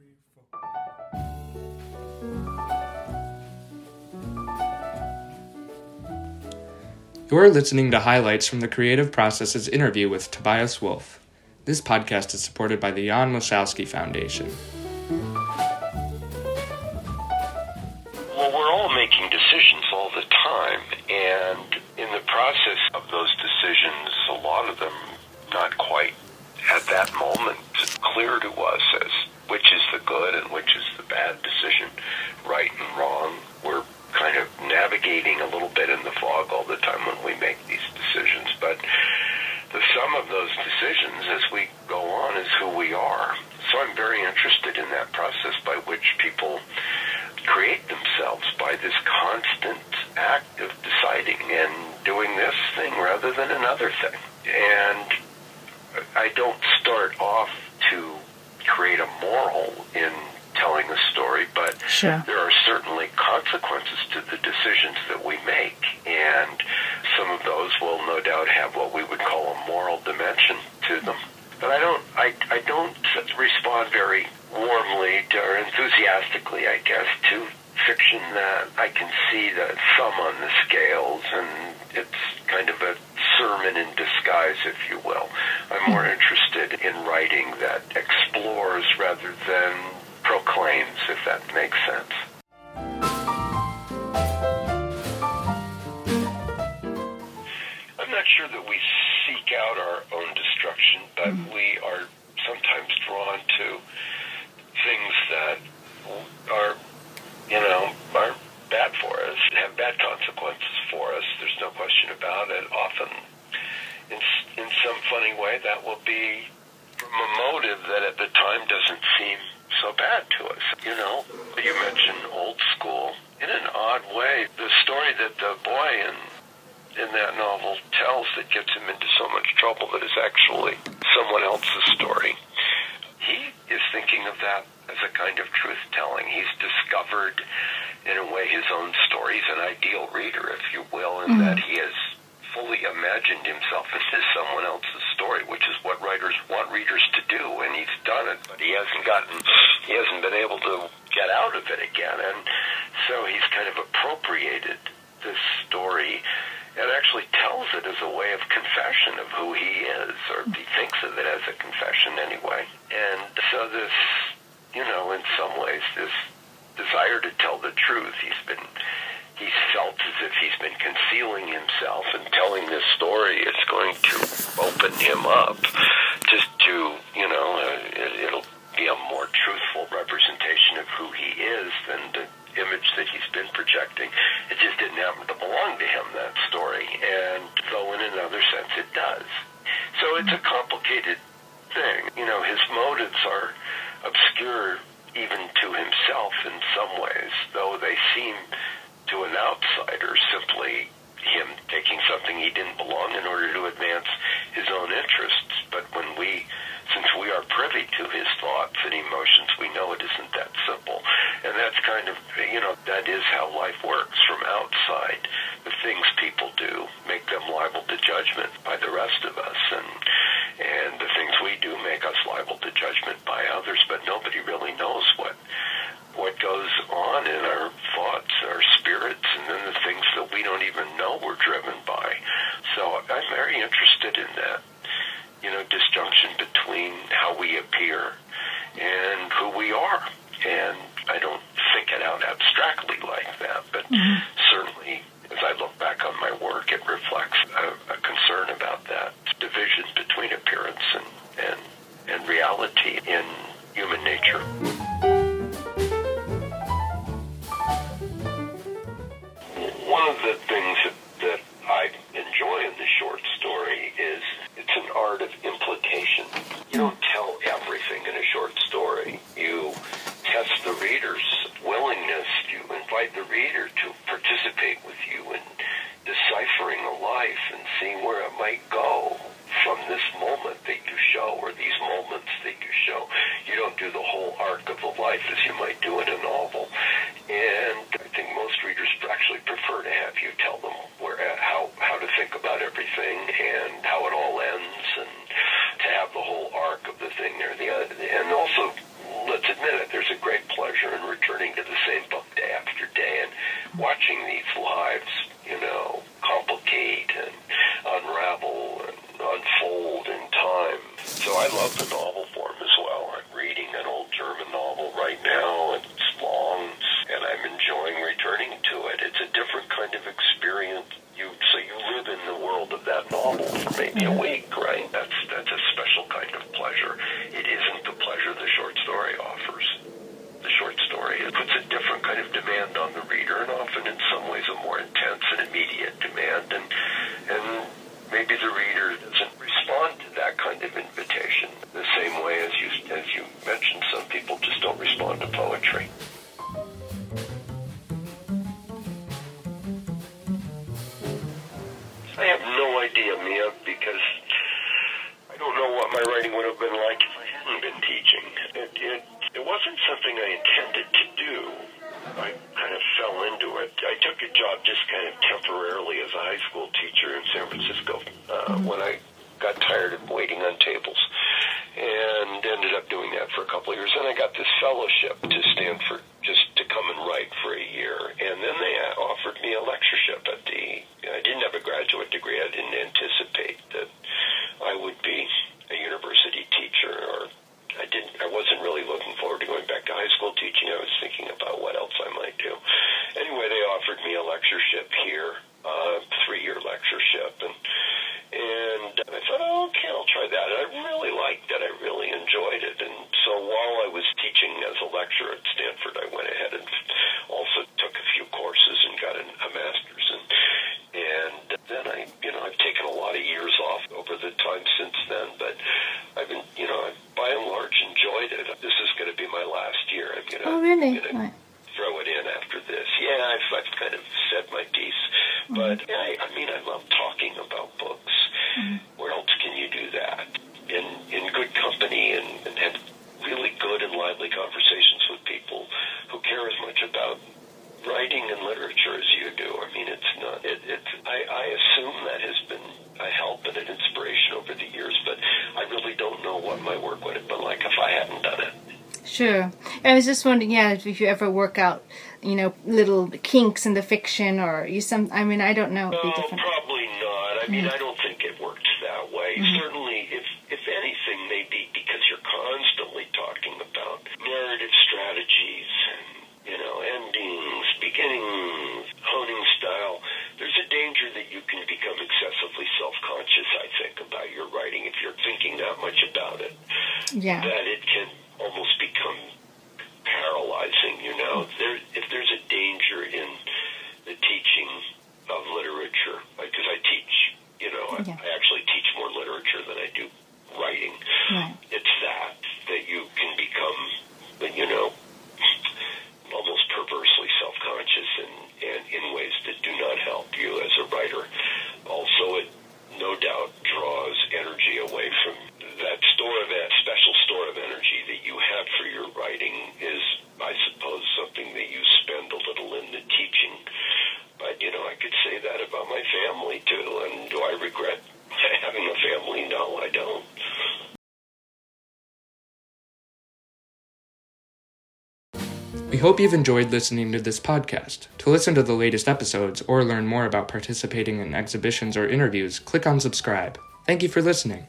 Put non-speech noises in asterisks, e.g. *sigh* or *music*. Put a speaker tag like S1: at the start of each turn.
S1: three, four.
S2: You're listening to highlights from the Creative Process's interview with Tobias Wolff. This podcast is supported by the Jan Michalski Foundation.
S3: Well, we're all making decisions all the time, and in the process of those decisions, a lot of them not quite at that moment clear to us as which is the good and which is the bad decision, right and wrong. We're kind of navigating a little bit in the fog all the time when we make these decisions, but the sum of those decisions as we go on is who we are. So I'm very interested in that process by which people create themselves by this constant act of deciding and doing this thing rather than another thing. And I don't start off to create a moral in telling a story, but
S4: Sure.
S3: there are certainly consequences to the decisions that we make, and some of those will no doubt have what we would call a moral dimension to them. But I don't, I, I don't respond very warmly to, or enthusiastically, I guess, to fiction that I can see the thumb on the scales, and it's kind of a sermon in disguise, if you will. I'm more hmm. interested in writing that explores rather than proclaims, if that makes sense. I'm not sure that we seek out our own destruction, but hmm. we are sometimes drawn to things that are, you know, are bad for us, have bad consequences for us. There's no question about it. Often, in, s- in some funny way, that will be from a motive that at the time doesn't seem so bad to us. You know, you mentioned old school. In an odd way, the story that the boy in in that novel tells that gets him into so much trouble that is actually someone else's story. He is thinking of that as a kind of truth telling. He's discovered, in a way, his own story. He's an ideal reader, if you will, in mm-hmm. that he has fully imagined himself *laughs* into someone else's story, which is what writers want readers to do, and he's done it, but he hasn't gotten, he hasn't been able to get out of it again, and so he's kind of appropriated this story and actually tells it as a way of confession of who he is, or he thinks of it as a confession anyway. And so this, you know, in some ways, this desire to tell the truth, he's been, he's felt if he's been concealing himself, and telling this story is going to open him up just to, you know, uh, it, it'll be a more truthful representation of who he is than the image that he's been projecting. It just didn't happen to belong to him, that story. And though in another sense it does. So it's a complicated thing. You know, his motives are obscure even to himself in some ways, though they seem to an outsider simply him taking something he didn't belong in order to advance his own interests. But when we, since we are privy to his thoughts and emotions, we know it isn't that simple. And that's kind of, you know, that is how life works from outside. The things people do make them liable to judgment by the rest of us. And, and the things we do make us liable to judgment by others. But nobody really knows what what goes on in our thoughts, our spirits, and then the things that we don't even know we're driven by. So I'm very interested in that, you know, disjunction between how we appear and who we are. And I don't think it out abstractly like that, but certainly Invite the reader to awake, right? That's that's a special kind of pleasure. It isn't the pleasure the short story offers. The short story it puts a different kind of demand on the reader, and often in some ways a more intense and immediate demand, and and maybe the reader doesn't respond to that kind of invitation the same way as It, it, it wasn't something I intended to do. I kind of fell into it. I took a job just kind of temporarily as a high school teacher in San Francisco uh, when I got tired of waiting on tables and ended up doing that for a couple of years. Then I got this fellowship to Stanford just to come and write for a year. And then they offered me a lectureship at the, I didn't have a graduate degree. I didn't anticipate that I would be a university teacher or I didn't, I wasn't really looking forward to going back to high school teaching. I was thinking about what else I might do. Anyway, they offered me a lectureship here, uh, three year lectureship. And, and I thought, oh, okay, I'll try that. And I really liked it. I really enjoyed it. And so while I was teaching as a lecturer at Stanford, I went ahead and also took a few courses and got an, a master's. And, and then I, you know, I've taken a lot of years off over the time since then, but I've been, you know, I've by and large enjoyed it. This is going to be my last year. I'm going to,
S1: Oh, really?
S3: I'm gonna
S1: Right.
S3: throw it in after this. Yeah, I've, I've kind of said my piece, but yeah, I, I mean, I love talking about books. Where else can you do that? In in good company and, and have really good and lively conversations with people who care as much about writing and literature as you do. I mean, it's not. It, it's. I, I assume that has been a help and an inspiration over the years, but I really don't know what my work would have been like if I hadn't done it.
S1: Sure. I was just wondering, yeah, if you ever work out, you know, little kinks in the fiction, or you some. I mean, I don't know.
S3: No, probably not. I mean, mm. I don't think it works that way. Mm-hmm. Certainly, if if anything, maybe because you're constantly talking about narrative strategies, and, you know, endings, beginnings, honing style. There's a danger that you can become excessively self-conscious. I think about your writing if you're thinking that much about it
S1: Yeah.
S3: that it can almost become paralyzing. You know, there if there's a danger in the teaching of literature, because I teach, you know, I,
S1: Yeah.
S3: I actually teach more literature than I do writing.
S1: Right.
S3: It's that that you can become, you know, almost perversely self-conscious and, and in ways that do not help you as a writer. Also, it no doubt draws energy away from that store of that special store of energy that you have for your writing is, I suppose, something that you spend a little in the teaching. But you know, I could say that about my family too. And do I regret *laughs* having a family? No, I don't.
S2: We hope you've enjoyed listening to this podcast. To listen to the latest episodes or learn more about participating in exhibitions or interviews, click on subscribe. Thank you for listening.